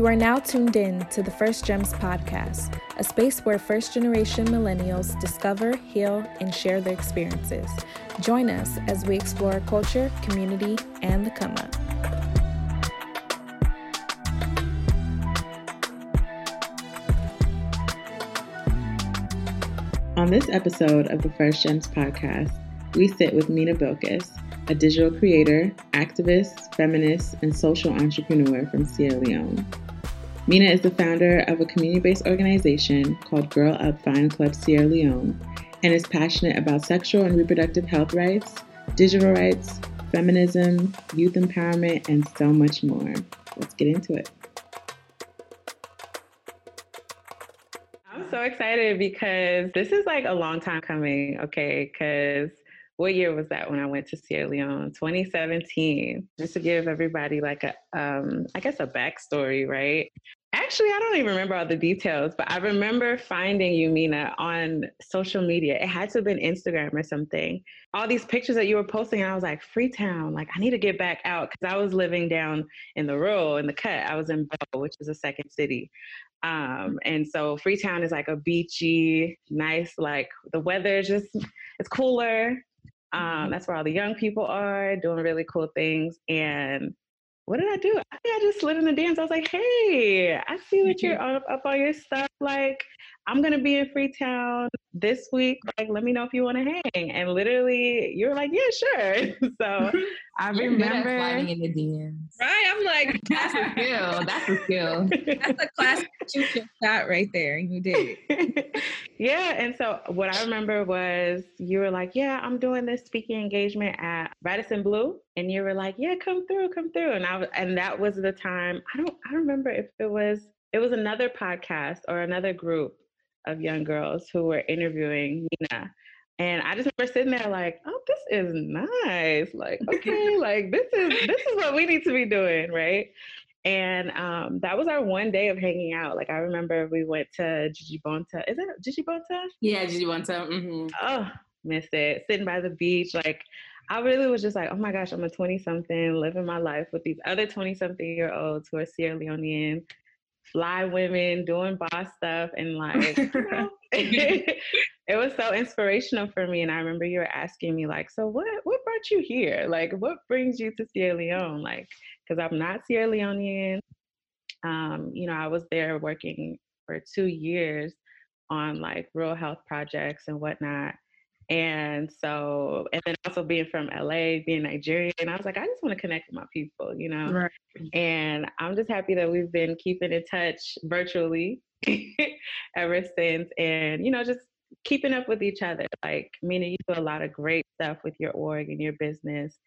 You are now tuned in to the First Gems podcast, a space where first generation millennials discover, heal, and share their experiences. Join us as we explore culture, community, and the come up. On this episode of the First Gems podcast, we sit with Mina Bilkis, a digital creator, activist, feminist, and social entrepreneur from Sierra Leone. Mina is the founder of a community based organization called Girl Up Vine Club Sierra Leone and is passionate about sexual and reproductive health rights, digital rights, feminism, youth empowerment, and so much more. Let's get into it. I'm so excited because this is like a long time coming, okay? Because what year was that when I went to Sierra Leone? 2017. Just to give everybody like a, um, I guess a backstory, right? Actually, I don't even remember all the details, but I remember finding you, Mina, on social media. It had to have been Instagram or something. All these pictures that you were posting, and I was like, Freetown, like I need to get back out because I was living down in the rural, in the cut. I was in Bo, which is a second city. Um, and so Freetown is like a beachy, nice, like the weather is just, it's cooler. Um, mm-hmm. that's where all the young people are doing really cool things. And what did I do? I think I just slid in the dance. I was like, hey, I see what you're up, up on your stuff. Like, I'm gonna be in Freetown this week. Like, let me know if you want to hang. And literally, you're like, yeah, sure. so I you're remember sliding in the DMs. Right? I'm like, that's a skill. That's a skill. that's a classic shoot shot right there. And You did. yeah. And so what I remember was you were like, yeah, I'm doing this speaking engagement at Radisson Blu, and you were like, yeah, come through, come through. And I was, and that was the time. I don't, I don't remember if it was it was another podcast or another group of young girls who were interviewing Mina. And I just remember sitting there like, oh, this is nice. Like, okay, like this is this is what we need to be doing, right? And um, that was our one day of hanging out. Like I remember we went to Djibouti. Is that Djibouti? Yeah, Djibouti. Mm-hmm. Oh, miss it. Sitting by the beach, like I really was just like, oh my gosh, I'm a 20 something living my life with these other 20 something year olds who are Sierra Leonean fly women doing boss stuff and like it was so inspirational for me and i remember you were asking me like so what what brought you here? Like what brings you to sierra leone? Like because i'm not sierra leonean. Um, you know i was there working for two years on like rural health projects and whatnot and so, and then also being from LA, being Nigerian, I was like, I just want to connect with my people, you know? Right. And I'm just happy that we've been keeping in touch virtually ever since. And, you know, just keeping up with each other. Like, Mina, you do a lot of great stuff with your org and your business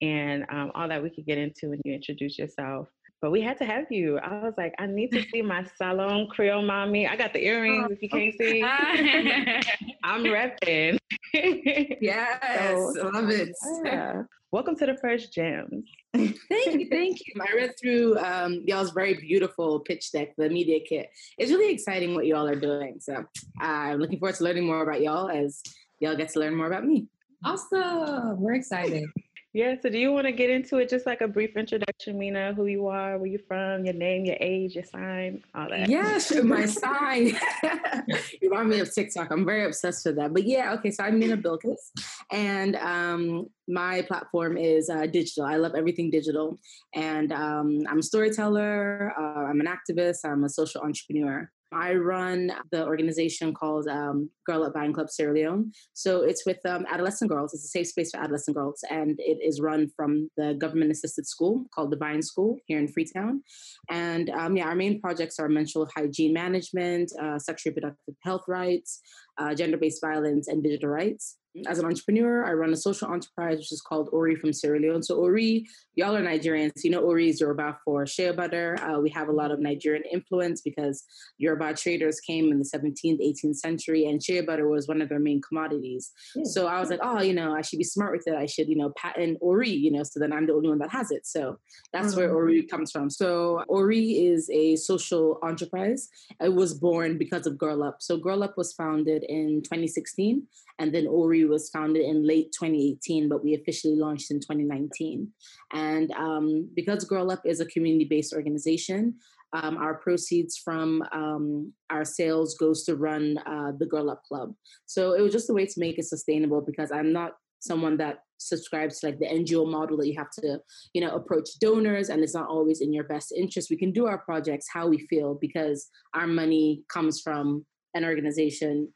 and um, all that we could get into when you introduce yourself but we had to have you. I was like, I need to see my Salone Creole mommy. I got the earrings if you can't see. I'm repping. yes, so, love it. Yeah. Welcome to the first gems. thank you, thank you. I read through um, y'all's very beautiful pitch deck, the media kit. It's really exciting what y'all are doing. So I'm looking forward to learning more about y'all as y'all get to learn more about me. Awesome. We're excited. Yeah, so do you want to get into it? Just like a brief introduction, Mina, who you are, where you're from, your name, your age, your sign, all that. Yeah, sure, my sign. you remind me of TikTok. I'm very obsessed with that. But yeah, okay, so I'm Mina Bilkis, and um, my platform is uh, digital. I love everything digital. And um, I'm a storyteller, uh, I'm an activist, I'm a social entrepreneur. I run the organization called um, Girl Up Vine Club Sierra Leone. So it's with um, adolescent girls. It's a safe space for adolescent girls, and it is run from the government-assisted school called the Vine School here in Freetown. And um, yeah, our main projects are mental hygiene management, uh, sexual reproductive health rights, uh, gender-based violence, and digital rights. As an entrepreneur, I run a social enterprise which is called Ori from Sierra Leone. So Ori, y'all are Nigerians. You know Ori is Yoruba for shea butter. Uh, we have a lot of Nigerian influence because Yoruba traders came in the 17th, 18th century, and shea butter was one of their main commodities. Yeah. So I was like, oh, you know, I should be smart with it. I should, you know, patent Ori, you know, so then I'm the only one that has it. So that's mm-hmm. where Ori comes from. So Ori is a social enterprise. It was born because of Girl Up. So Girl Up was founded in 2016, and then Ori was founded in late 2018, but we officially launched in 2019. And um, because Girl Up is a community based organization, um, our proceeds from um, our sales goes to run uh, the Girl Up Club. So it was just a way to make it sustainable because I'm not someone that subscribes to like the NGO model that you have to, you know, approach donors and it's not always in your best interest. We can do our projects how we feel because our money comes from an organization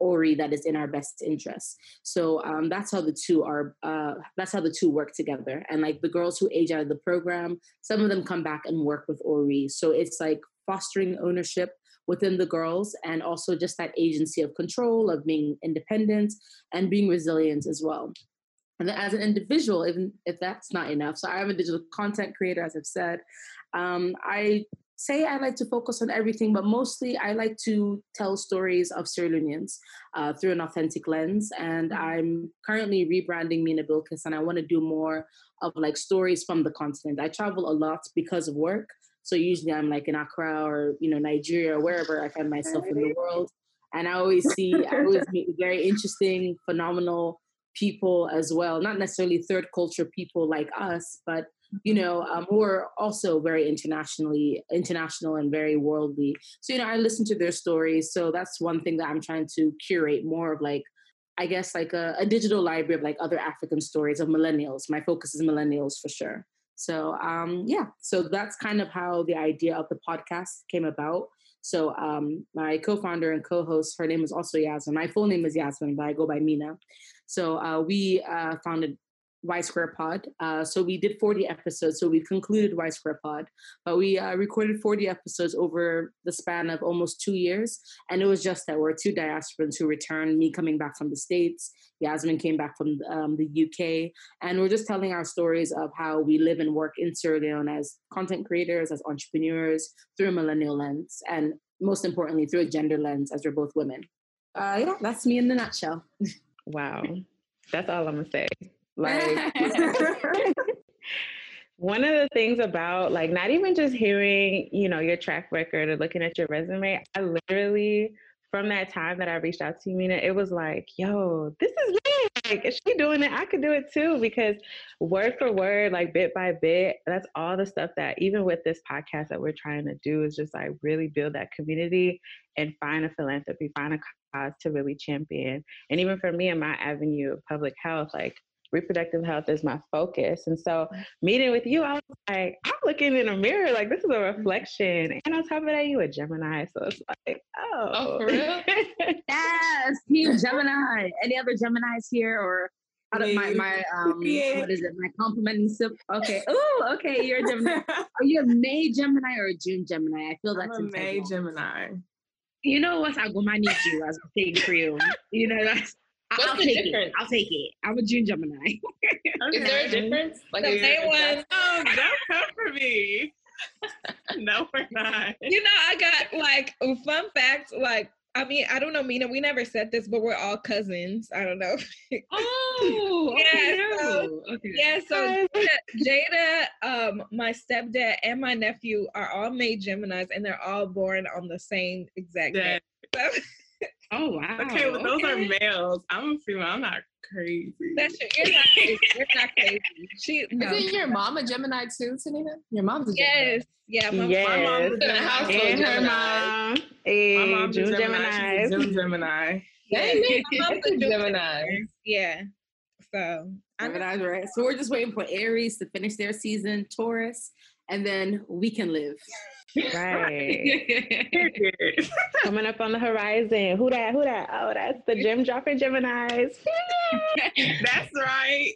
Ori that is in our best interest. So um, that's how the two are. Uh, that's how the two work together. And like the girls who age out of the program, some of them come back and work with Ori. So it's like fostering ownership within the girls and also just that agency of control of being independent and being resilient as well and then as an individual even if that's not enough so i'm a digital content creator as i've said um, i say I like to focus on everything, but mostly I like to tell stories of Sierra Leoneans uh, through an authentic lens. And mm-hmm. I'm currently rebranding Mina Bilkis, and I want to do more of like stories from the continent. I travel a lot because of work, so usually I'm like in Accra or you know Nigeria or wherever I find myself in the world. And I always see, I always meet very interesting, phenomenal people as well. Not necessarily third culture people like us, but you know, um, who are also very internationally international and very worldly. So, you know, I listen to their stories. So that's one thing that I'm trying to curate more of like, I guess like a, a digital library of like other African stories of millennials. My focus is millennials for sure. So um, yeah, so that's kind of how the idea of the podcast came about. So um, my co-founder and co-host, her name is also Yasmin. My full name is Yasmin, but I go by Mina. So uh, we uh, founded Y Square Pod. Uh, so we did 40 episodes. So we concluded Y Square Pod, but we uh, recorded 40 episodes over the span of almost two years. And it was just that we're two diasporans who returned, me coming back from the States, Yasmin came back from um, the UK. And we're just telling our stories of how we live and work in Sierra Leone as content creators, as entrepreneurs, through a millennial lens, and most importantly, through a gender lens, as we're both women. Uh, yeah, that's me in the nutshell. Wow. That's all I'm going to say. Like one of the things about like not even just hearing, you know, your track record or looking at your resume, I literally from that time that I reached out to you, Mina, it was like, yo, this is me. Like, if she doing it, I could do it too. Because word for word, like bit by bit, that's all the stuff that even with this podcast that we're trying to do is just like really build that community and find a philanthropy, find a cause to really champion. And even for me in my avenue of public health, like reproductive health is my focus. And so meeting with you, I was like, I'm looking in a mirror, like this is a mm-hmm. reflection. And on top of that, you a Gemini. So it's like, oh. Oh, for real? yes, Team Gemini. Any other Geminis here or out of my my um yeah. what is it? My complimenting sip. Okay. Oh, okay. You're a Gemini. Are you a May Gemini or a June Gemini? I feel that's I'm a May Gemini. You know what? I'm gonna need you as a thing for you. You know that's What's I'll the take difference? it. I'll take it. I'm a June Gemini. Is there a difference? Like The is there one. Oh, don't come for me. no, we're not. You know, I got like fun facts. Like, I mean, I don't know, Mina. We never said this, but we're all cousins. I don't know. Oh, Yeah, okay. so- okay. yeah. So Jada, Jada, um, my stepdad, and my nephew are all made Gemini's, and they're all born on the same exact day. So, Oh wow. Okay, but those are males. I'm a female. I'm not crazy. that's your, you're not crazy. You're not crazy. She no. Isn't your mom a Gemini too, Tanita? Your mom's a Gemini. Yes. Yeah. My, yes. My mom's a In the household, and her Gemini. mom. My Hey, mom's a June Gemini. Gemini. She's a June Gemini. Dang, My mom's a Gemini. Yeah. So Gemini's right. So we're just waiting for Aries to finish their season, Taurus, and then we can live. Right. Coming up on the horizon. Who that? Who that? Oh, that's the gem dropper Geminis. That's right.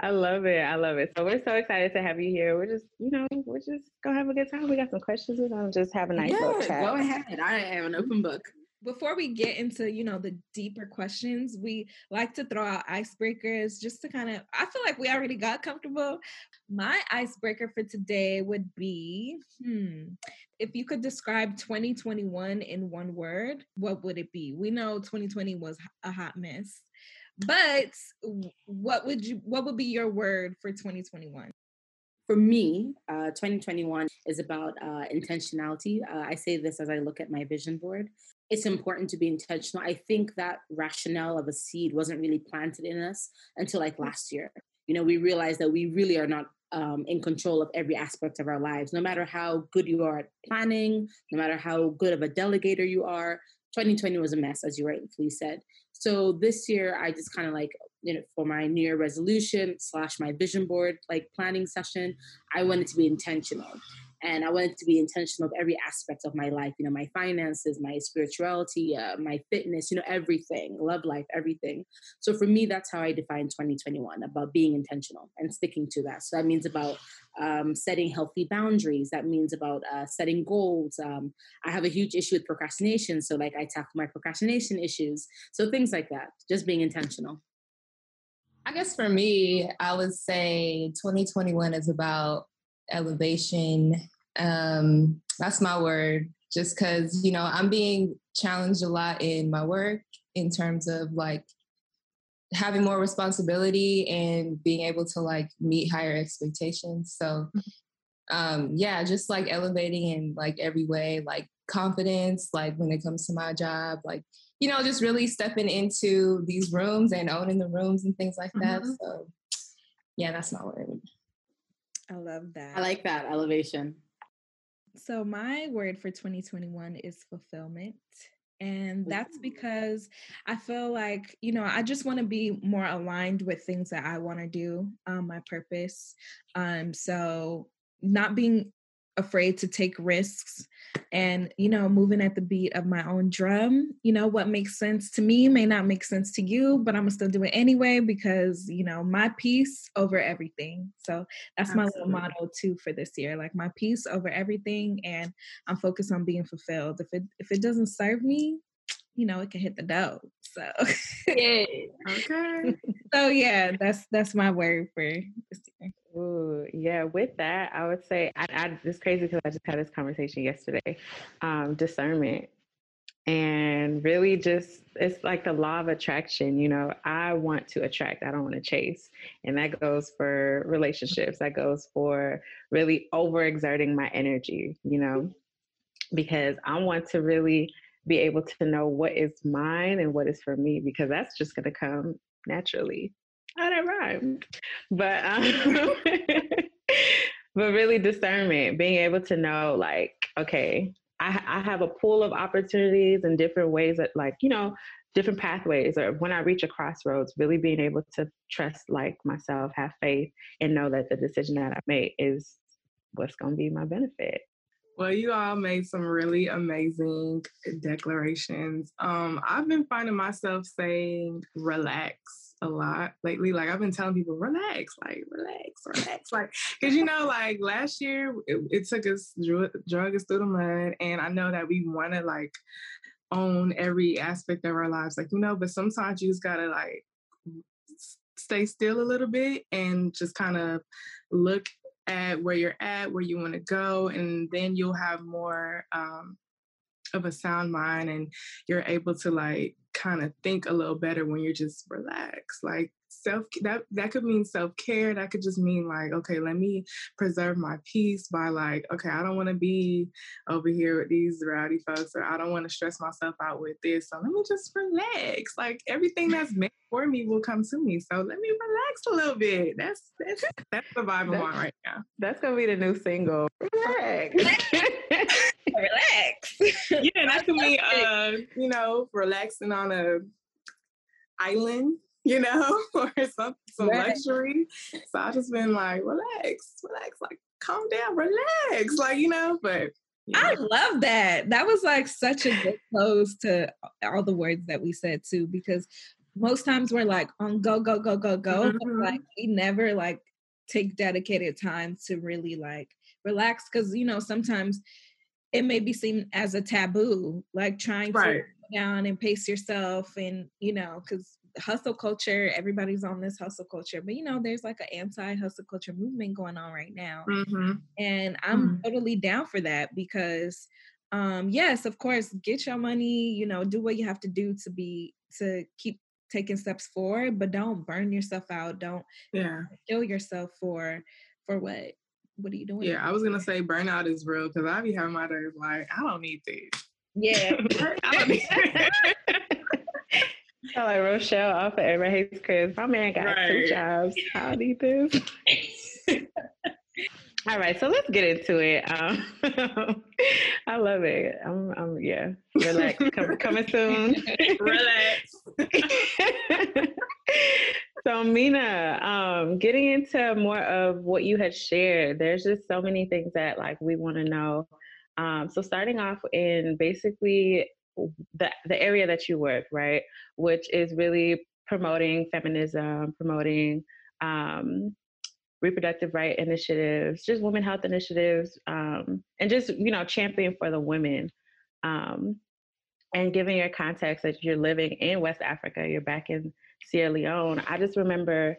I love it. I love it. So we're so excited to have you here. We're just, you know, we're just gonna have a good time. We got some questions. We're gonna just have a nice little chat. go ahead. I am an open book. Before we get into you know the deeper questions we like to throw out icebreakers just to kind of i feel like we already got comfortable. My icebreaker for today would be hmm if you could describe 2021 in one word what would it be? We know 2020 was a hot mess but what would you what would be your word for 2021 For me, uh, 2021 is about uh, intentionality. Uh, I say this as I look at my vision board. It's important to be intentional. I think that rationale of a seed wasn't really planted in us until like last year. You know, we realized that we really are not um, in control of every aspect of our lives. No matter how good you are at planning, no matter how good of a delegator you are, 2020 was a mess, as you rightfully said. So this year, I just kind of like, you know, for my New Year resolution slash my vision board like planning session, I wanted to be intentional and I wanted to be intentional of every aspect of my life. You know, my finances, my spirituality, uh, my fitness. You know, everything, love life, everything. So for me, that's how I define 2021 about being intentional and sticking to that. So that means about um, setting healthy boundaries. That means about uh, setting goals. Um, I have a huge issue with procrastination, so like I tackle my procrastination issues. So things like that. Just being intentional. I guess for me, I would say 2021 is about elevation. Um, that's my word. Just because you know I'm being challenged a lot in my work in terms of like having more responsibility and being able to like meet higher expectations. So mm-hmm. um yeah, just like elevating in like every way, like confidence, like when it comes to my job, like you know, just really stepping into these rooms and owning the rooms and things like that. Mm-hmm. So yeah, that's my word. I love that. I like that elevation. So, my word for 2021 is fulfillment. And that's because I feel like, you know, I just want to be more aligned with things that I want to do, um, my purpose. Um, so, not being afraid to take risks and you know moving at the beat of my own drum. You know what makes sense to me may not make sense to you but i'm gonna still do it anyway because you know my peace over everything. So that's Absolutely. my little motto too for this year like my peace over everything and i'm focused on being fulfilled. If it if it doesn't serve me you know it can hit the dough so yeah okay so yeah that's that's my word for this year Ooh, yeah. With that, I would say I, I it's crazy because I just had this conversation yesterday. Um, discernment, and really just it's like the law of attraction. You know, I want to attract. I don't want to chase, and that goes for relationships. That goes for really overexerting my energy. You know, because I want to really be able to know what is mine and what is for me because that's just going to come naturally Oh, that rhymed. But um, but really discernment, being able to know like, okay, I, I have a pool of opportunities and different ways that like, you know, different pathways or when I reach a crossroads, really being able to trust like myself, have faith and know that the decision that I make is what's gonna be my benefit. Well, you all made some really amazing declarations. Um, I've been finding myself saying relax a lot lately. Like I've been telling people, relax, like relax, relax, like because you know, like last year it, it took us drug us through the mud, and I know that we want to like own every aspect of our lives, like you know, but sometimes you just gotta like stay still a little bit and just kind of look at where you're at, where you want to go, and then you'll have more um, of a sound mind and you're able to like kind of think a little better when you're just relaxed. Like self that that could mean self-care. That could just mean like, okay, let me preserve my peace by like, okay, I don't want to be over here with these rowdy folks or I don't want to stress myself out with this. So let me just relax. Like everything that's meant for me will come to me. So let me relax a little bit. That's that's that's the vibe I'm on right now. That's gonna be the new single. Relax. relax. Yeah, that could mean uh, you know, relaxing on a island, you know, or some some right. luxury. So I just been like, relax, relax, like calm down, relax, like you know. But. I love that. That was like such a good close to all the words that we said too, because most times we're like on go go go go go, mm-hmm. like we never like take dedicated time to really like relax because you know sometimes it may be seen as a taboo, like trying right. to down and pace yourself and you know because hustle culture everybody's on this hustle culture but you know there's like an anti-hustle culture movement going on right now mm-hmm. and i'm mm-hmm. totally down for that because um yes of course get your money you know do what you have to do to be to keep taking steps forward but don't burn yourself out don't yeah kill yourself for for what what are you doing yeah i was gonna say burnout is real because i be having my days like i don't need this yeah. I like Rochelle off of Ever Hates Chris. My man got right. two jobs. I need this. All right, so let's get into it. Um, I love it. I'm, I'm yeah, relax. Come, coming soon. Relax. so Mina, um, getting into more of what you had shared, there's just so many things that like we want to know. Um, so starting off in basically the the area that you work, right, which is really promoting feminism, promoting um, reproductive right initiatives, just women health initiatives, um, and just you know champion for the women. Um, and given your context that you're living in West Africa, you're back in Sierra Leone. I just remember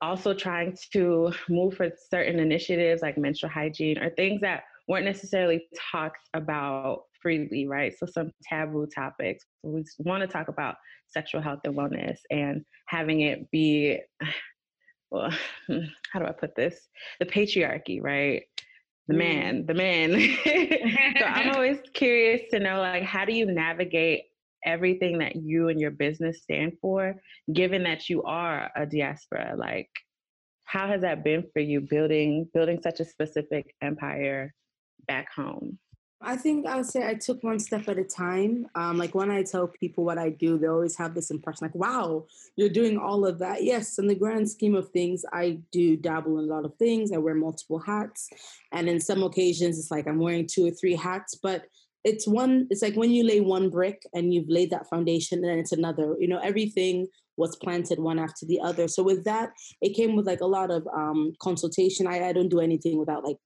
also trying to move for certain initiatives like menstrual hygiene or things that weren't necessarily talked about freely, right? So some taboo topics. We want to talk about sexual health and wellness and having it be well, how do I put this? The patriarchy, right? The mm. man, the man. so I'm always curious to know like how do you navigate everything that you and your business stand for, given that you are a diaspora? Like how has that been for you building building such a specific empire back home? I think I would say I took one step at a time. Um, like when I tell people what I do, they always have this impression like, wow, you're doing all of that. Yes, in the grand scheme of things, I do dabble in a lot of things. I wear multiple hats. And in some occasions, it's like I'm wearing two or three hats, but it's one, it's like when you lay one brick and you've laid that foundation, and then it's another. You know, everything was planted one after the other. So with that, it came with like a lot of um, consultation. I, I don't do anything without like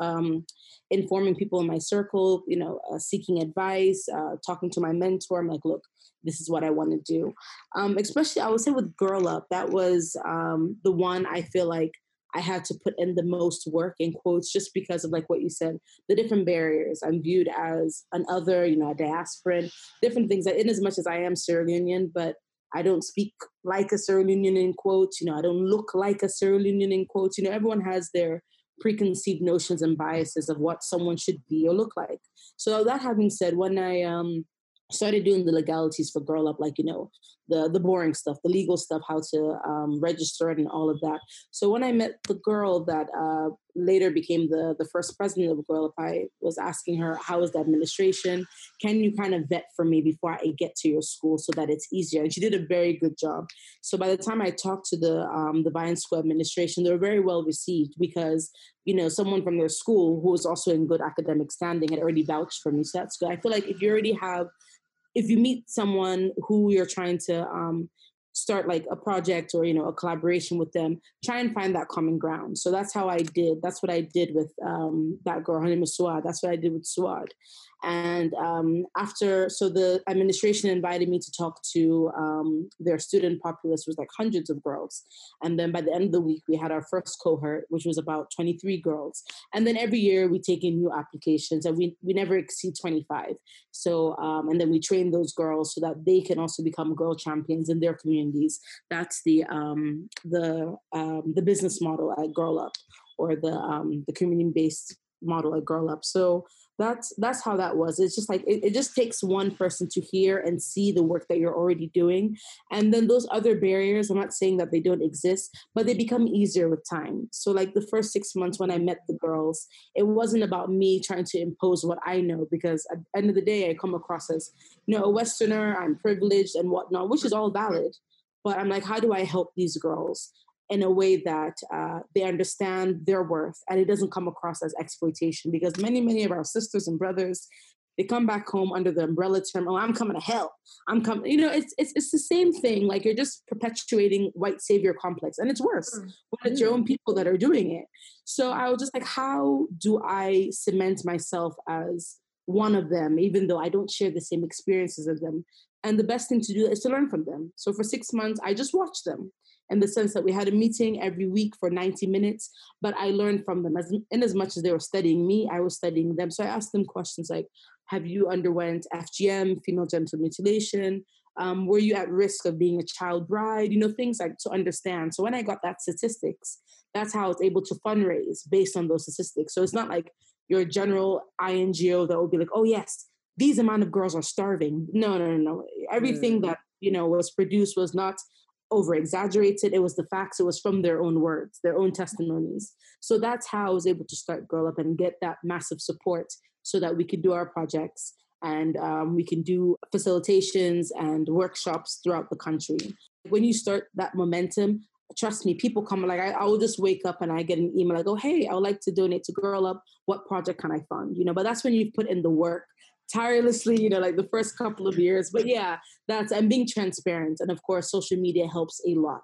um, informing people in my circle, you know, uh, seeking advice, uh, talking to my mentor. I'm like, look, this is what I want to do. Um, especially, I would say with Girl Up, that was um, the one I feel like I had to put in the most work in quotes just because of like what you said, the different barriers. I'm viewed as an other, you know, a diasporan, different things. In as much as I am Sierra but I don't speak like a Sierra in quotes. You know, I don't look like a Sierra in quotes. You know, everyone has their preconceived notions and biases of what someone should be or look like. So that having said, when I um, started doing the legalities for Girl Up, like you know, the the boring stuff, the legal stuff, how to um, register it, and all of that. So when I met the girl that uh, later became the the first president of Girl Up, I was asking her, "How is the administration? Can you kind of vet for me before I get to your school so that it's easier?" And she did a very good job. So by the time I talked to the um, the Vine School administration, they were very well received because you know someone from their school who was also in good academic standing had already vouched for me. So that's good. I feel like if you already have if you meet someone who you're trying to um, start like a project or you know a collaboration with them try and find that common ground so that's how i did that's what i did with um, that girl her name is suad that's what i did with suad and um, after, so the administration invited me to talk to um, their student populace was like hundreds of girls. And then by the end of the week, we had our first cohort, which was about 23 girls. And then every year we take in new applications and we, we never exceed 25. So, um, and then we train those girls so that they can also become girl champions in their communities. That's the, um, the, um, the business model at Girl Up or the, um, the community-based model at Girl Up. So that's that's how that was. It's just like it, it, just takes one person to hear and see the work that you're already doing. And then those other barriers i'm not saying that they don't exist but they become easier with time. So like the first six months when i met the girls it wasn't about me trying to impose what i know because at the end of the day i come across as you know a westerner i'm privileged and whatnot which is all valid. But i'm like how do i help these girls in a way that uh, they understand their worth and it doesn't come across as exploitation because many many of our sisters and brothers they come back home under the umbrella term oh i'm coming to help i'm coming you know it's, it's it's the same thing like you're just perpetuating white savior complex and it's worse mm. when it's your own people that are doing it. So i was just like how do i cement myself as one of them even though i don't share the same experiences as them? And the best thing to do is to learn from them. So for six months i just watched them in the sense that we had a meeting every week for 90 minutes, but I learned from them. As in as much as they were studying me, I was studying them. So I asked them questions like, have you underwent FGM, female genital mutilation? Um, were you at risk of being a child bride? You know, things like to understand. So when I got that statistics, that's how I was able to fundraise based on those statistics. So it's not like your general INGO that will be like, oh yes, these amount of girls are starving. No, no, no, no. Everything that you know was produced was not over exaggerated. It was the facts. It was from their own words, their own testimonies. So that's how I was able to start Girl Up and get that massive support so that we could do our projects and um, we can do facilitations and workshops throughout the country. When you start that momentum, trust me, people come like I, I will just wake up and I get an email like, oh hey, I would like to donate to Girl Up. What project can I fund? You know, but that's when you've put in the work tirelessly, you know, like the first couple of years. But yeah, that's I'm being transparent, and of course, social media helps a lot.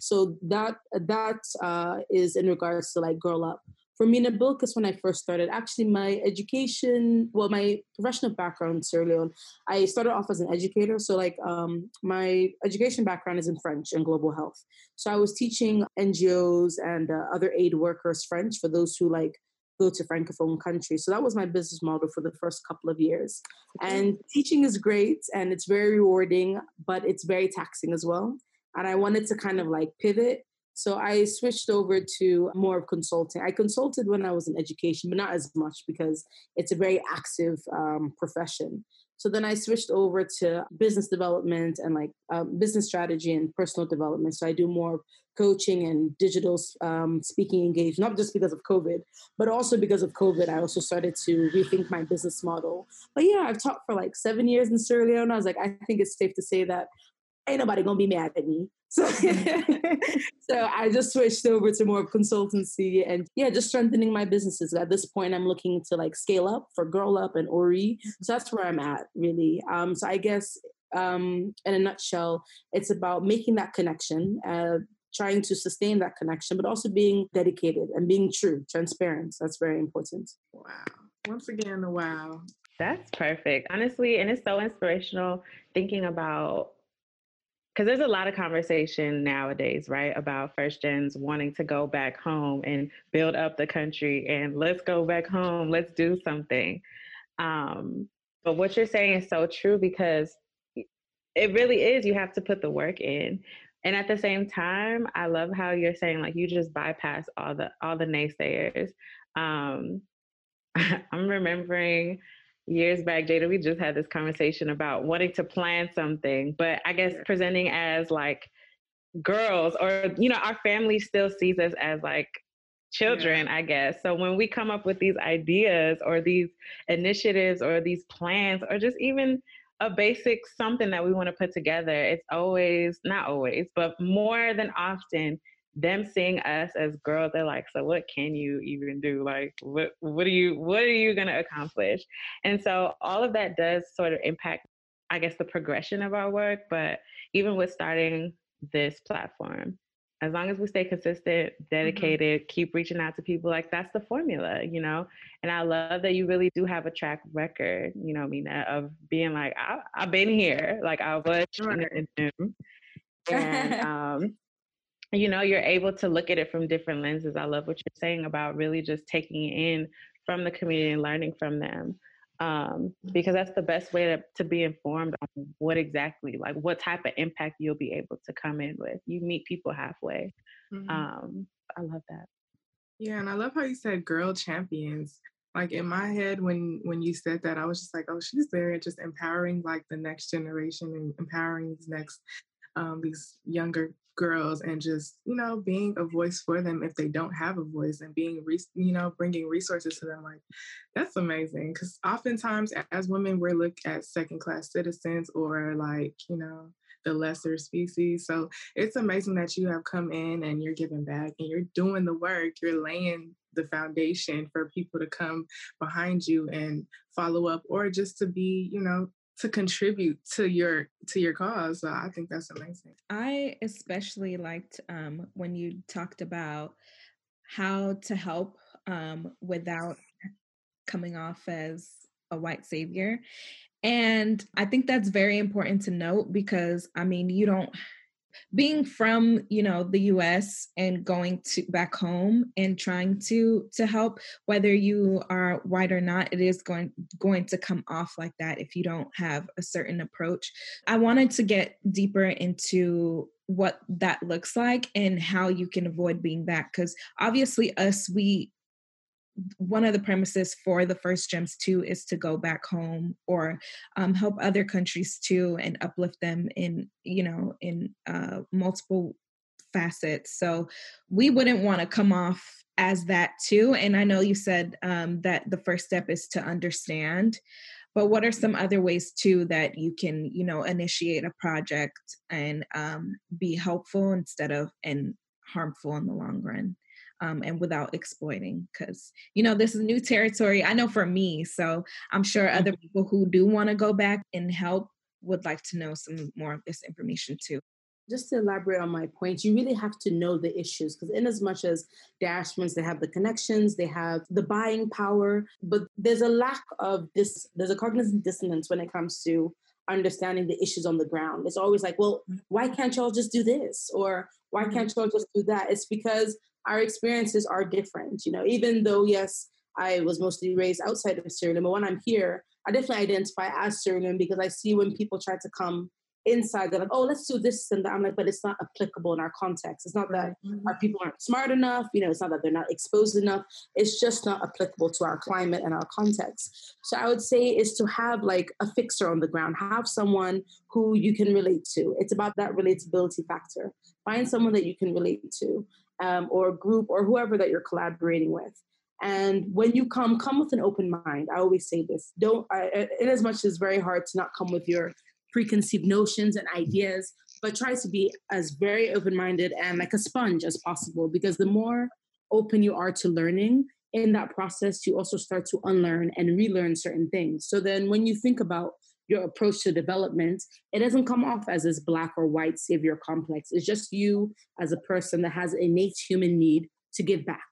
So that that uh, is in regards to like Girl Up for me, Nabilkis, when I first started, actually my education, well, my professional background in Sierra Leone, I started off as an educator. So like um, my education background is in French and global health. So I was teaching NGOs and uh, other aid workers French for those who like go to francophone countries. So that was my business model for the first couple of years. And teaching is great and it's very rewarding, but it's very taxing as well. And I wanted to kind of like pivot so I switched over to more of consulting. I consulted when I was in education, but not as much because it's a very active um, profession. So then I switched over to business development and like um, business strategy and personal development. So I do more coaching and digital um, speaking engagement, not just because of COVID, but also because of COVID. I also started to rethink my business model. But yeah, I've taught for like seven years in Sierra Leone. I was like, I think it's safe to say that ain't nobody gonna be mad at me. So, so I just switched over to more consultancy and yeah, just strengthening my businesses. At this point, I'm looking to like scale up for Girl Up and Ori. So that's where I'm at really. Um, so I guess um, in a nutshell, it's about making that connection, uh, trying to sustain that connection, but also being dedicated and being true, transparent. That's very important. Wow. Once again, wow. That's perfect. Honestly, and it's so inspirational thinking about because there's a lot of conversation nowadays, right, about first gens wanting to go back home and build up the country and let's go back home, let's do something. Um, but what you're saying is so true because it really is, you have to put the work in. And at the same time, I love how you're saying like you just bypass all the all the naysayers. Um, I'm remembering years back, Jada, we just had this conversation about wanting to plan something, but I guess presenting as like girls or, you know, our family still sees us as like children, yeah. I guess. So when we come up with these ideas or these initiatives or these plans or just even a basic something that we want to put together, it's always, not always, but more than often, them seeing us as girls, they're like, so what can you even do? Like, what what are you what are you gonna accomplish? And so all of that does sort of impact, I guess, the progression of our work. But even with starting this platform, as long as we stay consistent, mm-hmm. dedicated, mm-hmm. keep reaching out to people, like that's the formula, you know. And I love that you really do have a track record, you know, Mina, of being like, I, have been here, like I was in the gym. And um, you know you're able to look at it from different lenses. I love what you're saying about really just taking it in from the community and learning from them um, because that's the best way to, to be informed on what exactly like what type of impact you'll be able to come in with. You meet people halfway. Mm-hmm. um, i love that. Yeah and i love how you said girl champions. Like in my head when when you said that i was just like oh she's there just empowering like the next generation and empowering these next um, these younger girls and just you know being a voice for them if they don't have a voice and being re- you know bringing resources to them like that's amazing because oftentimes as women we're looked at second class citizens or like you know the lesser species so it's amazing that you have come in and you're giving back and you're doing the work you're laying the foundation for people to come behind you and follow up or just to be you know to contribute to your to your cause. So I think that's amazing. I especially liked um, when you talked about how to help um, without coming off as a white savior. And I think that's very important to note because I mean, you don't being from you know the US and going to back home and trying to to help whether you are white or not it is going going to come off like that if you don't have a certain approach. I wanted to get deeper into what that looks like and how you can avoid being that because obviously us we one of the premises for the first gems too is to go back home or um, help other countries too and uplift them in you know in uh, multiple facets. So we wouldn't want to come off as that too and i know you said um, that the first step is to understand but what are some other ways too that you can you know initiate a project and um, be helpful instead of and harmful in the long run um, and without exploiting because you know this is new territory i know for me so i'm sure other mm-hmm. people who do want to go back and help would like to know some more of this information too just to elaborate on my point, you really have to know the issues because, in as much as diasporans, they have the connections, they have the buying power, but there's a lack of this. There's a cognitive dissonance when it comes to understanding the issues on the ground. It's always like, well, why can't y'all just do this, or why can't y'all just do that? It's because our experiences are different. You know, even though yes, I was mostly raised outside of Suriname, but when I'm here, I definitely identify as Leone because I see when people try to come inside they're like oh let's do this and that. I'm like but it's not applicable in our context. It's not that mm-hmm. our people aren't smart enough you know it's not that they're not exposed enough. It's just not applicable to our climate and our context. So i would say is to have like a fixer on the ground have someone who you can relate to. It's about that relatability factor. Find someone that you can relate to um, or group or whoever that you're collaborating with and when you come come with an open mind i always say this don't I, in as much as very hard to not come with your preconceived notions and ideas, but try to be as very open minded and like a sponge as possible because the more open you are to learning, in that process, you also start to unlearn and relearn certain things. So then when you think about your approach to development, it doesn't come off as this black or white savior complex. It's just you as a person that has innate human need to give back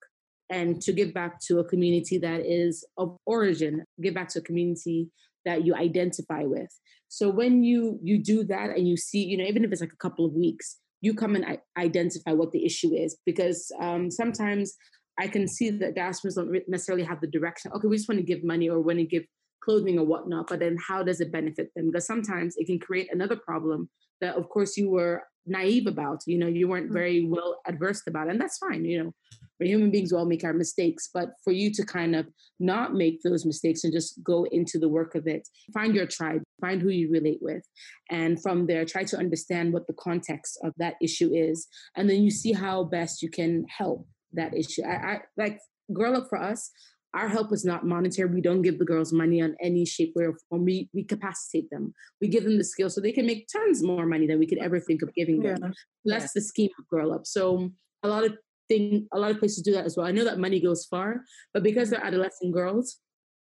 and to give back to a community that is of origin, give back to a community that you identify with. So when you you do that and you see, you know, even if it's like a couple of weeks, you come and identify what the issue is because um, sometimes I can see that diasporans don't necessarily have the direction. Okay, we just want to give money or want to give clothing or whatnot, but then how does it benefit them? Because sometimes it can create another problem that, of course, you were naive about. You know, you weren't mm. very well adversed about, and that's fine. You know, we're human beings, we all make our mistakes, but for you to kind of not make those mistakes and just go into the work of it, find your tribe, find who you relate with, and from there, try to understand what the context of that issue is, and then you see how best you can help that issue. I, I like Girl Up for us our help is not monetary. We don't give the girls money on any shape, way, or form. We, we capacitate them. We give them the skills so they can make tons more money than we could ever think of giving them. Yeah. That's yeah. the scheme of Girl Up. So a lot of thing, a lot of places do that as well. I know that money goes far, but because they're adolescent girls,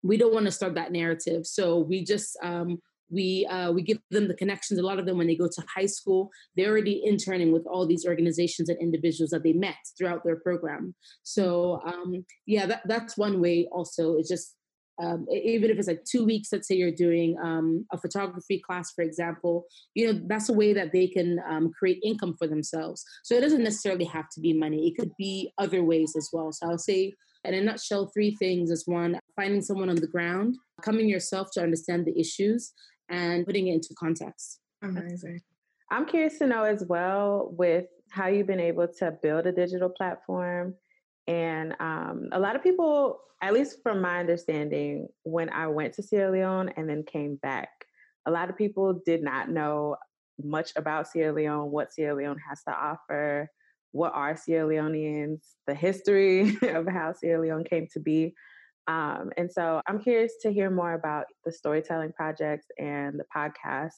we don't want to start that narrative. So we just um, we uh, we give them the connections. A lot of them, when they go to high school, they're already interning with all these organizations and individuals that they met throughout their program. So um, yeah, that, that's one way. Also, it's just um, even if it's like two weeks. Let's say you're doing um, a photography class, for example. You know, that's a way that they can um, create income for themselves. So it doesn't necessarily have to be money. It could be other ways as well. So I'll say in a nutshell, three things is one, finding someone on the ground, coming yourself to understand the issues, and putting it into context. Amazing. I'm curious to know as well with how you've been able to build a digital platform. And um, a lot of people, at least from my understanding, when I went to Sierra Leone and then came back, a lot of people did not know much about Sierra Leone, what Sierra Leone has to offer, what are Sierra Leoneans, the history of how Sierra Leone came to be. Um, and so I'm curious to hear more about the storytelling projects and the podcast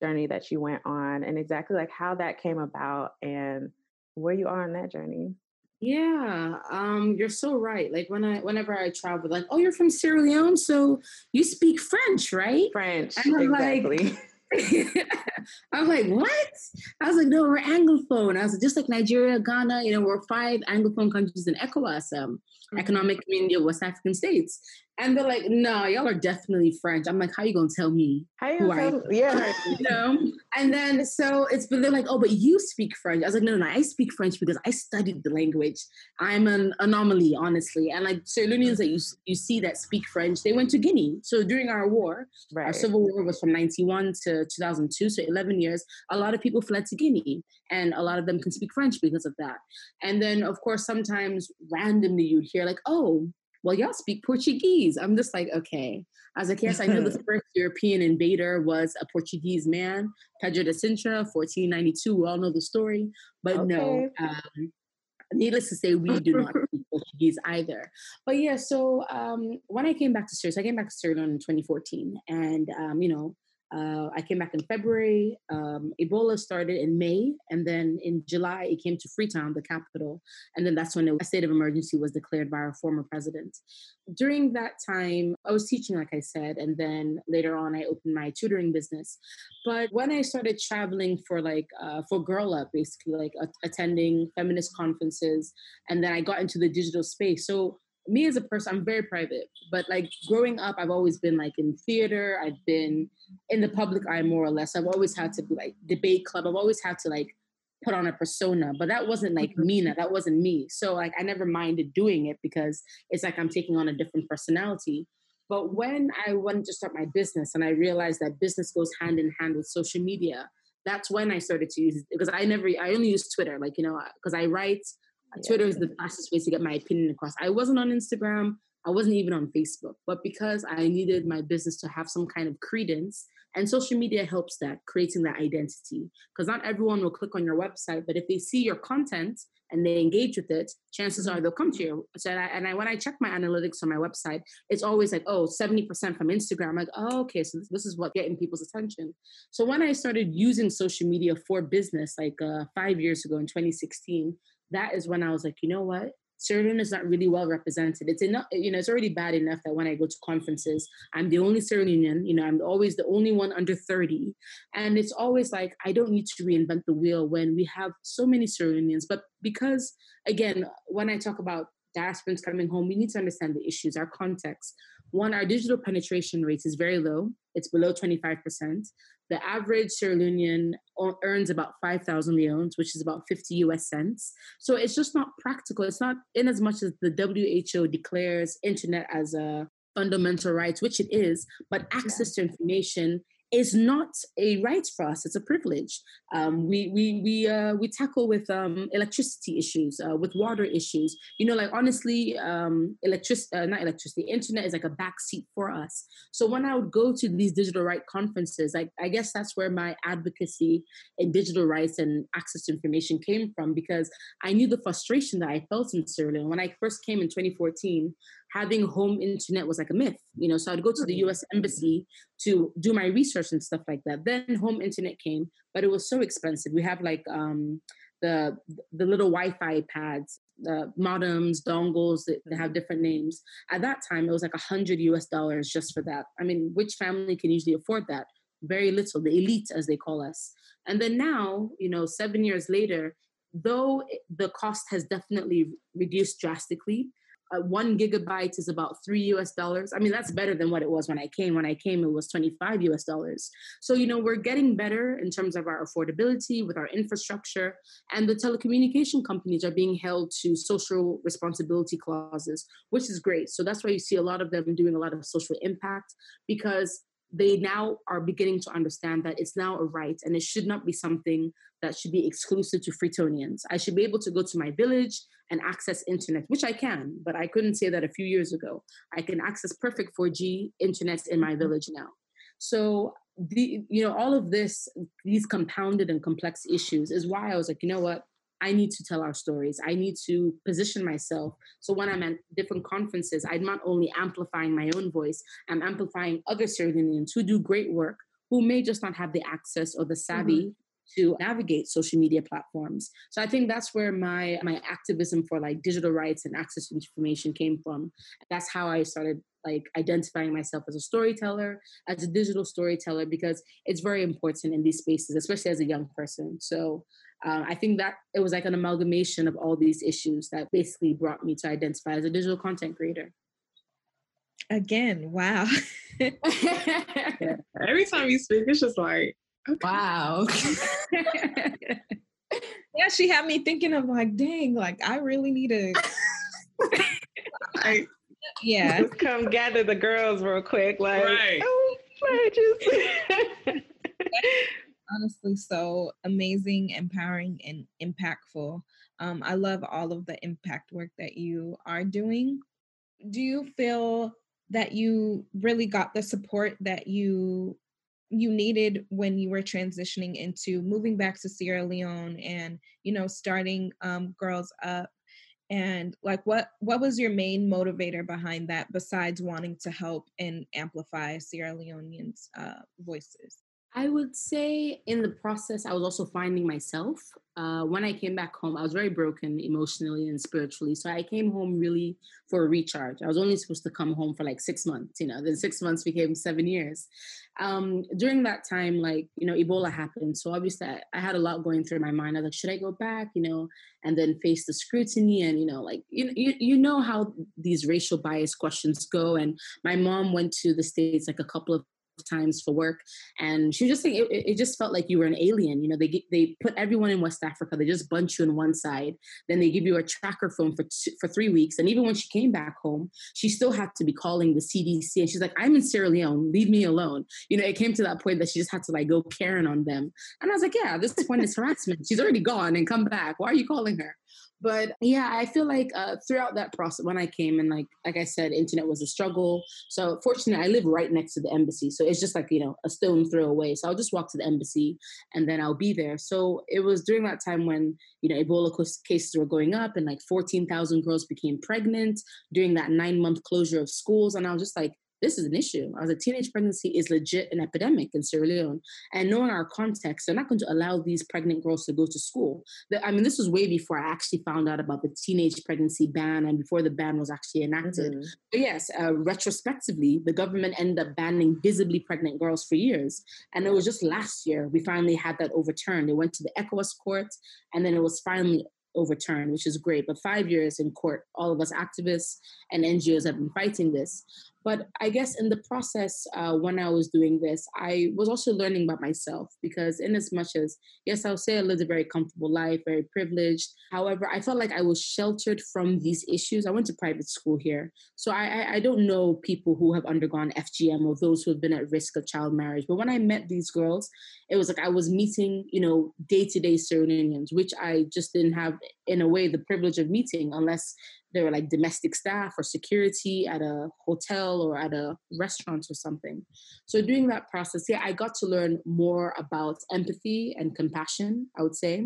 journey that you went on and exactly like how that came about and where you are on that journey. Yeah, um, you're so right. Like when I, whenever I travel, like, oh, you're from Sierra Leone, so you speak French, right? French, and I'm exactly. Like, I'm like, what? I was like, no, we're Anglophone. I was just like Nigeria, Ghana, you know, we're five Anglophone countries in ECOWAS. Um, mm-hmm. Economic Community of West African States. And they're like, no, y'all are definitely French. I'm like, how you gonna tell me how you who am? Yeah. you know? And then so it's but they're like, oh, but you speak French. I was like, no, no, I speak French because I studied the language. I'm an anomaly, honestly. And like Sierra Leoneans that you you see that speak French, they went to Guinea. So during our war, right. our civil war was from 91 to 2002, so 11 years. A lot of people fled to Guinea, and a lot of them can speak French because of that. And then, of course, sometimes randomly you'd hear like, oh, well, y'all speak Portuguese. I'm just like, okay. I was like, yes, I know the first European invader was a Portuguese man, Pedro de Sintra, 1492. We all know the story. But okay. no, um, needless to say, we do not speak Portuguese either. But yeah, so um, when I came back to Sierra, so I came back to Leone in 2014. And, um, you know, uh, I came back in February. Um, Ebola started in May, and then in July it came to Freetown, the capital, and then that's when a state of emergency was declared by our former president. During that time, I was teaching, like I said, and then later on I opened my tutoring business. But when I started traveling for like uh, for Girl Up, basically like a- attending feminist conferences, and then I got into the digital space. So me as a person, I'm very private, but like growing up, I've always been like in theater. I've been in the public eye more or less. I've always had to be like debate club. I've always had to like put on a persona, but that wasn't like mm-hmm. Mina. That wasn't me. So like I never minded doing it because it's like I'm taking on a different personality. But when I wanted to start my business and I realized that business goes hand in hand with social media, that's when I started to use it because I never, I only use Twitter, like, you know, because I write Twitter is the fastest way to get my opinion across. I wasn't on Instagram. I wasn't even on Facebook, but because I needed my business to have some kind of credence, and social media helps that, creating that identity. Because not everyone will click on your website, but if they see your content and they engage with it, chances are they'll come to you. So, and I, and I when I check my analytics on my website, it's always like, oh, 70% from Instagram. I'm like, oh, okay, so this, this is what getting people's attention. So when I started using social media for business, like uh, five years ago in 2016, that is when I was like, you know what? Sierra Leone is not really well represented. It's enough, you know, it's already bad enough that when I go to conferences, I'm the only Sierra Leonean, you know, I'm always the only one under 30. And it's always like, I don't need to reinvent the wheel when we have so many Sierra Leoneans. But because, again, when I talk about diasporans coming home, we need to understand the issues, our context. One, our digital penetration rate is very low. It's below 25%. The average Sierra Leonean earns about 5,000 leones, which is about 50 US cents. So it's just not practical. It's not in as much as the WHO declares internet as a fundamental right, which it is, but access yeah. to information is not a right for us; it's a privilege. Um, we we we uh, we tackle with um, electricity issues, uh, with water issues. You know, like honestly, um, electricity, uh, not electricity, internet is like a backseat for us. So when I would go to these digital right conferences, like I guess that's where my advocacy in digital rights and access to information came from because I knew the frustration that I felt in Sierra Leone when I first came in 2014 having home internet was like a myth, you know. So I'd go to the US embassy to do my research and stuff like that. Then home internet came, but it was so expensive. We have like um the the little Wi-Fi pads, the modems, dongles that, that have different names. At that time, it was like a hundred US dollars just for that. I mean, which family can usually afford that? Very little, the elite as they call us. And then now, you know, seven years later, though the cost has definitely reduced drastically, uh, one gigabyte is about three US dollars. I mean, that's better than what it was when I came. When I came, it was 25 US dollars. So, you know, we're getting better in terms of our affordability with our infrastructure. And the telecommunication companies are being held to social responsibility clauses, which is great. So that's why you see a lot of them doing a lot of social impact because they now are beginning to understand that it's now a right and it should not be something that should be exclusive to Freetonians. I should be able to go to my village and access internet, which I can, but I couldn't say that a few years ago. I can access perfect 4G internet in my mm-hmm. village now. So the you know all of this these compounded and complex issues is why I was like, you know what? I need to tell our stories. I need to position myself. So when I'm at different conferences, I'm not only amplifying my own voice, I'm amplifying other Sierra Leoneans who do great work, who may just not have the access or the savvy mm-hmm to navigate social media platforms. So I think that's where my my activism for like digital rights and access to information came from. That's how I started like identifying myself as a storyteller, as a digital storyteller, because it's very important in these spaces, especially as a young person. So um, I think that it was like an amalgamation of all these issues that basically brought me to identify as a digital content creator. Again, wow. yeah. Every time you speak, it's just like, okay. wow. yeah, she had me thinking of like, dang, like I really need to. Yeah. Let's come gather the girls real quick. Like, right. oh, I just honestly so amazing, empowering, and impactful. Um, I love all of the impact work that you are doing. do you feel that you really got the support that you you needed when you were transitioning into moving back to Sierra Leone and you know starting um, Girls Up and like what what was your main motivator behind that besides wanting to help and amplify Sierra Leoneans uh, voices? I would say in the process, I was also finding myself. Uh, when I came back home, I was very broken emotionally and spiritually. So I came home really for a recharge. I was only supposed to come home for like six months, you know, then six months became seven years. Um, during that time, like, you know, Ebola happened. So obviously I, I, had a lot going through my mind. I was like, should I go back, you know, and then face the scrutiny and, you know, like, you, you, you know how these racial bias questions go. And my mom went to the States like a couple of times for work and she was just saying it, it, just felt like you were an alien you know they they put everyone in west africa they just bunch you in one side then they give you a tracker phone for two, for three weeks and even when she came back home she still had to be calling the cdc and she's like i'm in sierra leone leave me alone. You know it came to that point that she just had to like go karen on them and i was like yeah this point is harassment she's already gone and come back why are you calling her? But yeah i feel like uh, throughout that process when i came and like like i said internet was a struggle so fortunately i live right next to the embassy so it's just like you know a stone throw away. So i'll just walk to the embassy and then i'll be there. So it was during that time when you know ebola cases were going up and like 14000 girls became pregnant during that nine month closure of schools. And i was just like this is an issue. As a teenage pregnancy is legit an epidemic in Sierra Leone. And knowing our context, they're not going to allow these pregnant girls to go to school. The, I mean, this was way before I actually found out about the teenage pregnancy ban and before the ban was actually enacted. Mm-hmm. But yes, uh, retrospectively, the government ended up banning visibly pregnant girls for years. And it was just last year we finally had that overturned. It went to the ECOWAS court and then it was finally overturned, which is great. But five years in court, all of us activists and NGOs have been fighting this. But I guess in the process, uh, when I was doing this, I was also learning about myself because, in as much as, yes, I'll say I lived a very comfortable life, very privileged. However, I felt like I was sheltered from these issues. I went to private school here. So I, I don't know people who have undergone FGM or those who have been at risk of child marriage. But when I met these girls, it was like I was meeting, you know, day to day Sierra Leoneans, which I just didn't have, in a way, the privilege of meeting unless they were like domestic staff or security at a hotel or at a restaurant or something. So during that process, yeah, I got to learn more about empathy and compassion, I would say.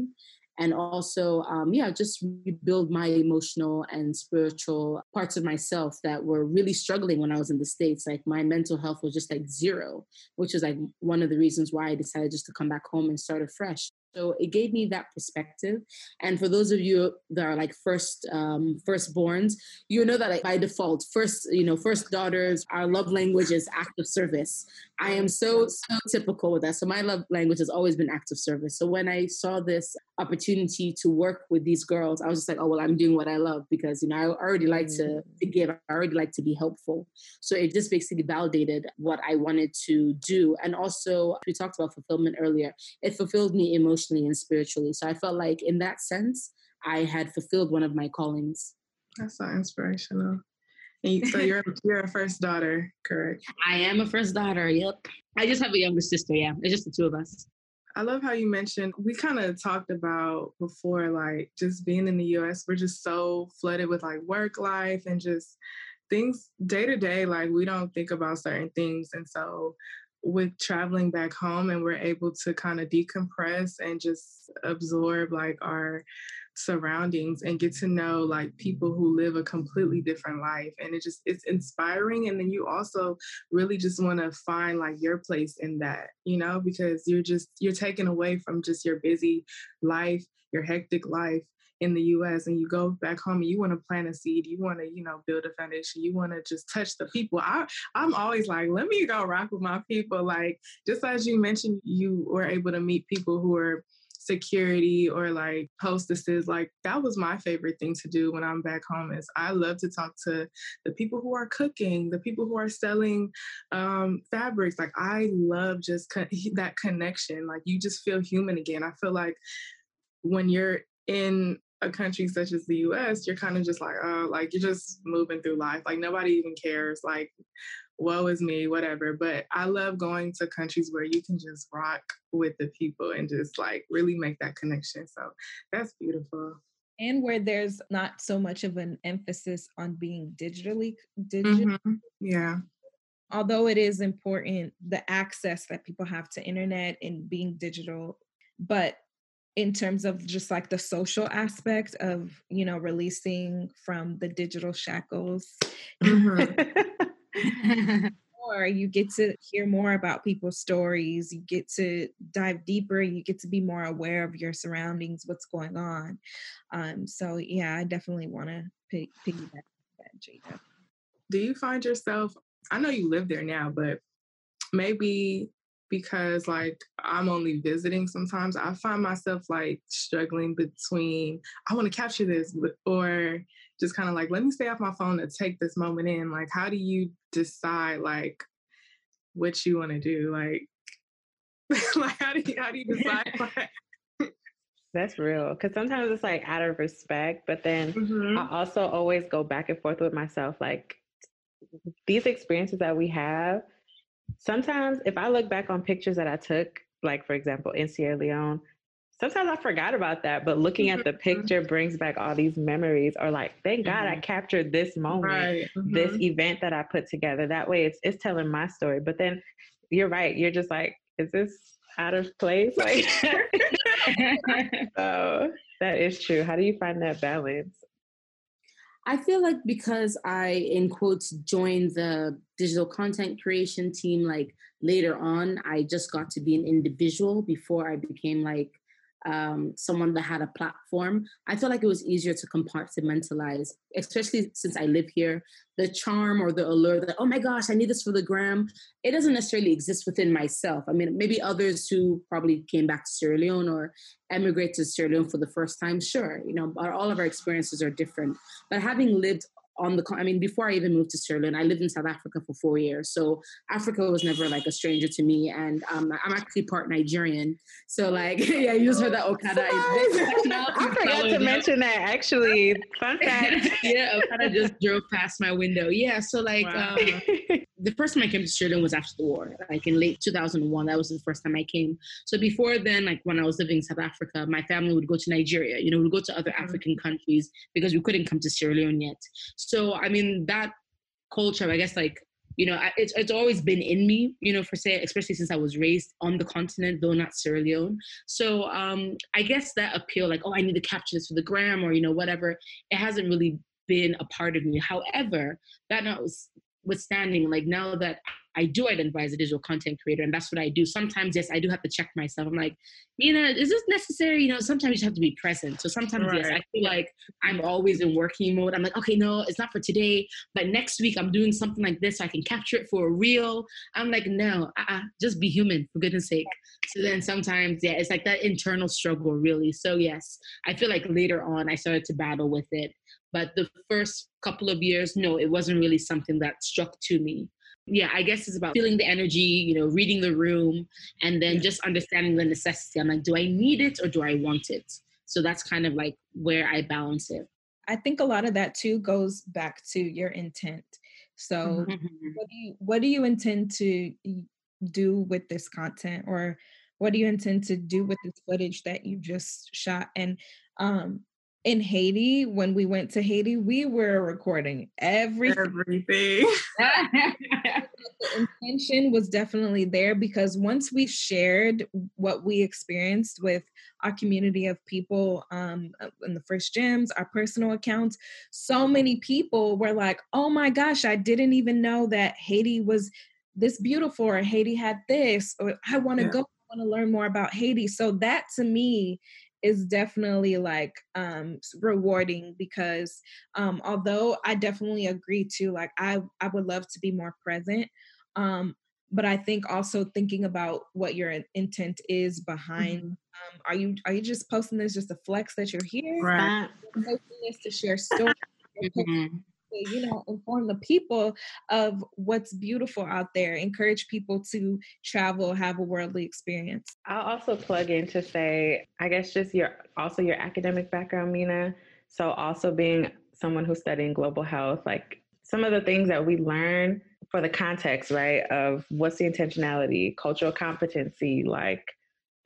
And also, um, yeah, just rebuild my emotional and spiritual parts of myself that were really struggling when I was in the States. Like my mental health was just like zero, which is like one of the reasons why I decided just to come back home and start afresh. So it gave me that perspective. And for those of you that are like first um, firstborns, you know that like, by default, first you know first daughters, our love language is act of service. I am so so typical with that. So my love language has always been act of service. So when I saw this opportunity to work with these girls, I was just like, oh well, I'm doing what I love because you know I already like to, mm. to give. I already like to be helpful. So it just basically validated what I wanted to do. And also we talked about fulfillment earlier. It fulfilled me emotionally emotionally and spiritually. So I felt like in that sense, I had fulfilled one of my callings. That's so inspirational. You, so you're you're a first daughter, correct? I am a first daughter. Yep. I just have a younger sister. Yeah, it's just the two of us. I love how you mentioned we kind of talked about before, like just being in the U.S. We're just so flooded with like work life and just things day to day. Like we don't think about certain things, and so with traveling back home and we're able to kind of decompress and just absorb like our surroundings and get to know like people who live a completely different life and it just it's inspiring and then you also really just want to find like your place in that you know because you're just you're taken away from just your busy life your hectic life in the US and you go back home and you want to plant a seed, you want to, you know, build a foundation, you want to just touch the people. I I'm always like, let me go rock with my people. Like just as you mentioned, you were able to meet people who are security or like hostesses like that was my favorite thing to do when i'm back home is i love to talk to the people who are cooking the people who are selling um, fabrics like i love just that connection like you just feel human again i feel like when you're in a country such as the US, you're kind of just like, oh, like you're just moving through life. Like nobody even cares. Like, woe is me, whatever. But I love going to countries where you can just rock with the people and just like really make that connection. So that's beautiful. and where there's not so much of an emphasis on being digitally digital mm-hmm. yeah although it is important the access that people have to internet and being digital but in terms of just like the social aspect of you know releasing from the digital shackles. Mm-hmm. more you get to hear more about people's stories you get to dive deeper you get to be more aware of your surroundings what's going on. Um so yeah i definitely want to pick, piggyback that jada do you find yourself i know you live there now but maybe because like I'm only visiting sometimes, I find myself like struggling between I want to capture this or just kind of like let me stay off my phone to take this moment in. Like how do you decide like what you want to do? Like like how do you how do you decide like That's real. Cause sometimes it's like out of respect, but then mm-hmm. I also always go back and forth with myself. Like these experiences that we have, sometimes if I look back on pictures that I took, like for example in Sierra Leone, sometimes I forgot about that. But looking at the mm-hmm. picture brings back all these memories. Or like, thank God mm-hmm. I captured this moment, right. mm-hmm. this event that I put together. That way, it's it's telling my story. But then you're right. You're just like, is this out of place? Like, so that is true. How do you find that balance? I feel like because I, in quotes, joined the digital content creation team, like later on, I just got to be an individual before I became like um, someone that had a platform, I felt like it was easier to compartmentalize, especially since I live here. The charm or the allure that, oh my gosh, I need this for the gram, it doesn't necessarily exist within myself. I mean, maybe others who probably came back to Sierra Leone or emigrated to Sierra Leone for the first time, sure, you know, all of our experiences are different. But having lived on the i mean before i even moved to sierra leone i lived in south africa for four years. So africa was never like a stranger to me. And um, i'm actually part nigerian. So like yeah you just heard that okada i forgot to mention that actually. Fun fact. Yeah okada just drove past my window. Yeah so like wow. um, the first time i came to sierra leone was after the war like in late 2001 that was the first time i came. So before then like when i was living in south africa my family would go to nigeria. You know we'd go to other mm-hmm. african countries because we couldn't come to sierra leone yet so I mean that culture, I guess, like you know, it's it's always been in me, you know, for say, especially since I was raised on the continent, though not Sierra Leone. So um, I guess that appeal, like, oh, I need to capture this for the gram or you know whatever, it hasn't really been a part of me. However, that notwithstanding, like now that I do identify as a digital content creator, and that's what I do. Sometimes, yes, I do have to check myself. I'm like, you know, is this necessary? You know, sometimes you have to be present. So sometimes, right. yes, I feel like I'm always in working mode. I'm like, okay, no, it's not for today, but next week I'm doing something like this so I can capture it for a reel. I'm like, no, uh-uh, just be human, for goodness sake. So then sometimes, yeah, it's like that internal struggle, really. So yes, I feel like later on I started to battle with it. But the first couple of years, no, it wasn't really something that struck to me yeah, I guess it's about feeling the energy, you know, reading the room, and then just understanding the necessity. I'm like, do I need it or do I want it? So that's kind of like where I balance it. I think a lot of that too goes back to your intent. So, mm-hmm. what do you what do you intend to do with this content, or what do you intend to do with this footage that you just shot? And um, in Haiti, when we went to Haiti, we were recording everything. Everything. the intention was definitely there because once we shared what we experienced with our community of people um, in the first gems, our personal accounts, so many people were like, oh my gosh, I didn't even know that Haiti was this beautiful or Haiti had this, or I want to yeah. go, I want to learn more about Haiti. So that to me is definitely like um rewarding because um although I definitely agree to like I I would love to be more present um but I think also thinking about what your intent is behind mm-hmm. um are you are you just posting this just a flex that you're here? Right. Posting this to share stories? Mm-hmm you know inform the people of what's beautiful out there encourage people to travel have a worldly experience i'll also plug in to say i guess just your also your academic background mina so also being someone who's studying global health like some of the things that we learn for the context right of what's the intentionality cultural competency like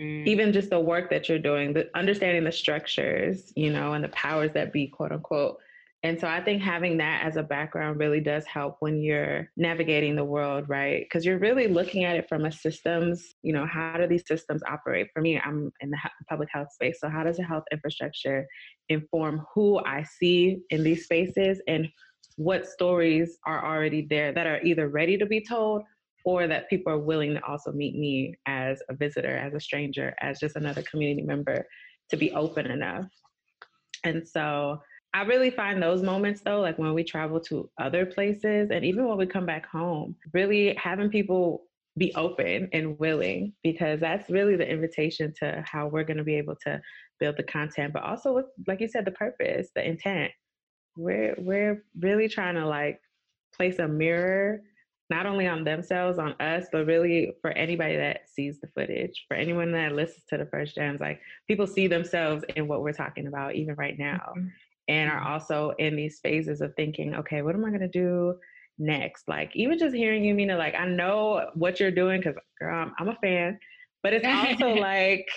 mm. even just the work that you're doing, the understanding the structures, you know, and the powers that be, quote unquote. And so I think having that as a background really does help when you're navigating the world, right? Because you're really looking at it from a systems, you know, how do these systems operate? For me, I'm in the public health space. So, how does the health infrastructure inform who I see in these spaces and what stories are already there that are either ready to be told or that people are willing to also meet me as a visitor, as a stranger, as just another community member to be open enough. And so I really find those moments though, like when we travel to other places and even when we come back home, really having people be open and willing because that's really the invitation to how we're going to be able to build the content but also with like you said the purpose the intent we're we're really trying to like place a mirror not only on themselves, on us, but really for anybody that sees the footage, for anyone that listens to the first gems, like people see themselves in what we're talking about, even right now, mm-hmm. And are also in these phases of thinking, okay, what am I gonna do next? Like even just hearing you, Mina, like I know what you're doing because girl, I'm, I'm a fan, but it's also like,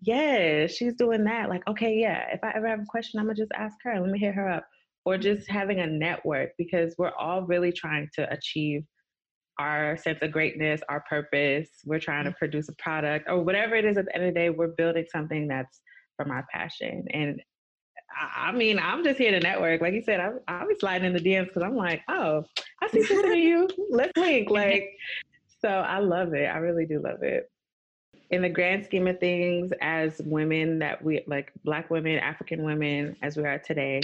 yeah, she's doing that. Like, okay, yeah, if I ever have a question, I'm gonna just ask her. Let me hit her up. Or just having a network because we're all really trying to achieve our sense of greatness, our purpose. We're trying to mm. produce a product or whatever it is at the end of the day, we're building something that's from our passion. And I mean, I'm just here to network. Like you said, I'm I'll be sliding in the DMs because I'm like, oh, I see something in you. Let's link. Like, so I love it. I really do love it. In the grand scheme of things, as women that we like, Black women, African women, as we are today,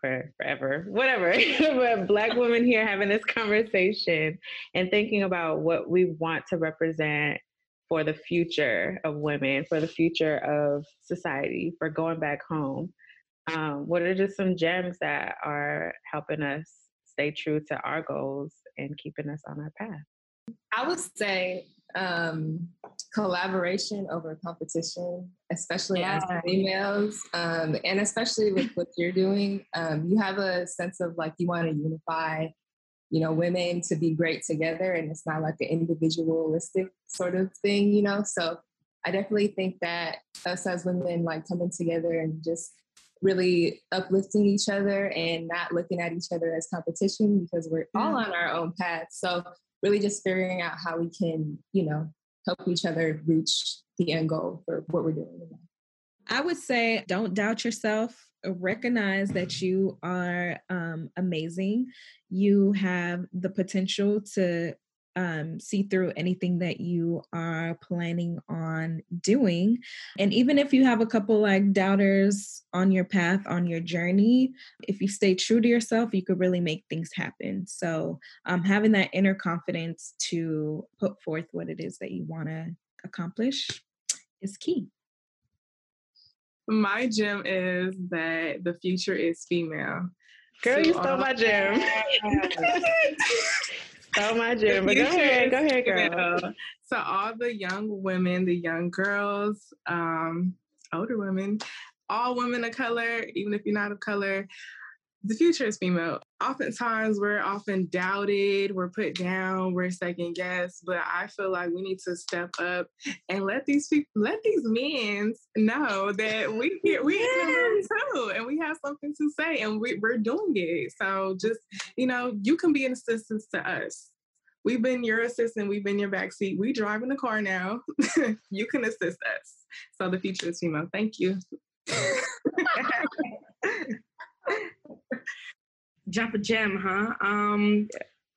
for forever, whatever. but black women here having this conversation and thinking about what we want to represent for the future of women, for the future of society, for going back home. Um, what are just some gems that are helping us stay true to our goals and keeping us on our path? I would say um, collaboration over competition, especially yeah. as females, um, and especially with what you're doing. Um, you have a sense of like you want to unify, you know, women to be great together, and it's not like an individualistic sort of thing, you know. So I definitely think that us as women, like coming together and just really uplifting each other and not looking at each other as competition because we're all on our own path. So really just figuring out how we can, you know, help each other reach the end goal for what we're doing. I would say don't doubt yourself. Recognize that you are um, amazing. You have the potential to um, see through anything that you are planning on doing. And even if you have a couple like doubters on your path, on your journey, if you stay true to yourself, you could really make things happen. So, um, having that inner confidence to put forth what it is that you want to accomplish is key. My gem is that the future is female. Girl, so, you stole my gem. Oh my gym, but go ahead, go ahead, girl. So all the young women, the young girls, um, older women, all women of color, even if you're not of color, the future is female. Oftentimes we're often doubted, we're put down, we're second guessed, but I feel like we need to step up and let these people, let these men know that we we yes. too, and we have something to say, and we, we're doing it. So just you know, you can be an assistance to us. We've been your assistant, we've been your backseat. We drive in the car now. you can assist us. So the future is female. Thank you. drop a gem, huh? Um,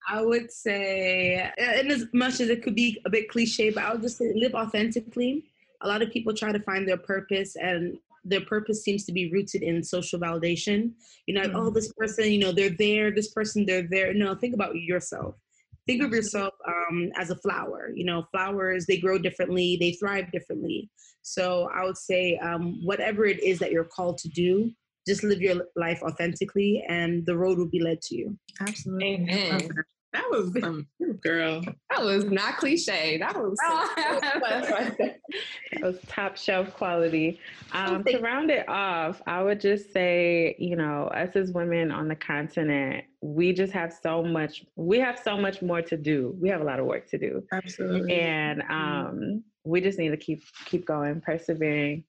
I would say, and as much as it could be a bit cliche, but I would just say live authentically. A lot of people try to find their purpose, and their purpose seems to be rooted in social validation. You know, oh, mm-hmm. oh, this person, you know, they're there. This person, they're there. No, think about yourself. Think of yourself um, as a flower. You know, flowers they grow differently, they thrive differently. So I would say, um, whatever it is that you're called to do, just live your life authentically and the road will be led to you. Absolutely. Amen. That was um, girl. That was not cliche. That was, that was top shelf quality. Um, to round it off, I would just say, you know, us as women on the continent, we just have so much. We have so much more to do. We have a lot of work to do. Absolutely. And Mm-hmm. um, we just need to keep keep going, persevering,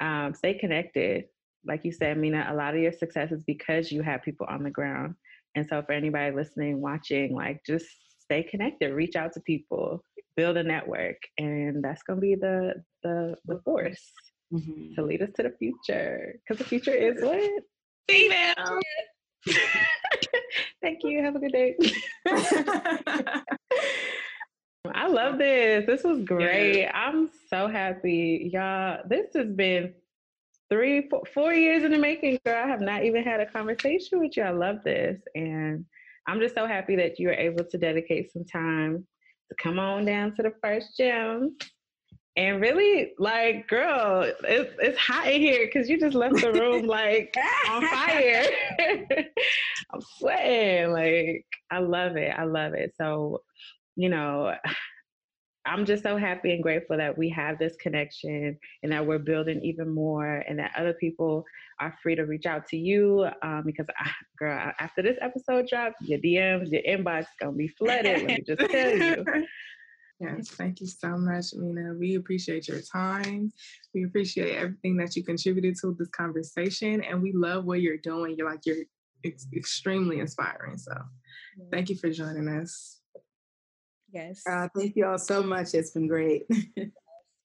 um, stay connected. Like you said, Mina, a lot of your success is because you have people on the ground. And so for anybody listening, watching, like just stay connected, reach out to people, build a network. And that's gonna be the the the force Mhm. to lead us to the future. Because the future is what? Female. Thank you. Have a good day. I love this. This was great. I'm so happy, y'all. This has been three, four, four years in the making, girl. I have not even had a conversation with you. I love this, and I'm just so happy that you were able to dedicate some time to come on down to the first gym. And really, like, girl, it's it's hot in here because you just left the room like on fire. I'm sweating. Like, I love it. I love it. So, you know, I'm just so happy and grateful that we have this connection and that we're building even more and that other people are free to reach out to you um, because, I, girl, after this episode drops, your DMs, your inbox gonna be flooded. Let me just tell you. Yes, thank you so much, Mina. We appreciate your time. We appreciate everything that you contributed to this conversation, and we love what you're doing. You're like you're ex- extremely inspiring. So, thank you for joining us. Yes. Uh, thank you all so much. It's been great.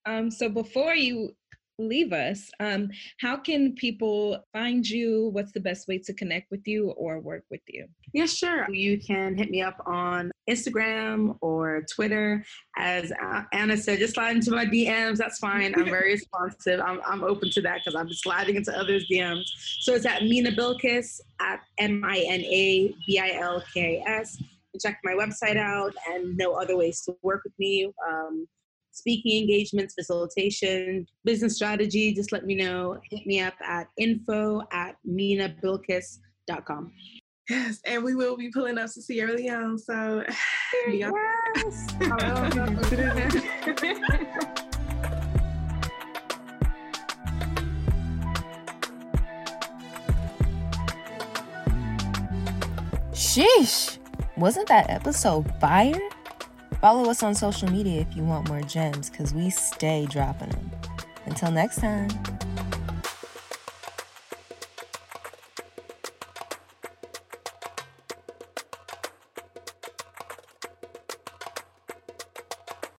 Um, so before you leave us, um, how can people find you? What's the best way to connect with you or work with you? Yeah, sure. You can hit me up on Instagram or Twitter. As uh, Anna said, just slide into my DMs. That's fine. I'm very responsive. I'm, I'm open to that because I'm sliding into others' DMs. So it's at Mina Bilkis at M I N A B I L K S. Check my website out and know other ways to work with me. Um, speaking engagements, facilitation, business strategy, just let me know. Hit me up at info at minabilkis.com. Yes, and we will be pulling up to Sierra Leone. So, be on- Sheesh. Wasn't that episode fire? Follow us on social media if you want more gems, because we stay dropping them. Until next time.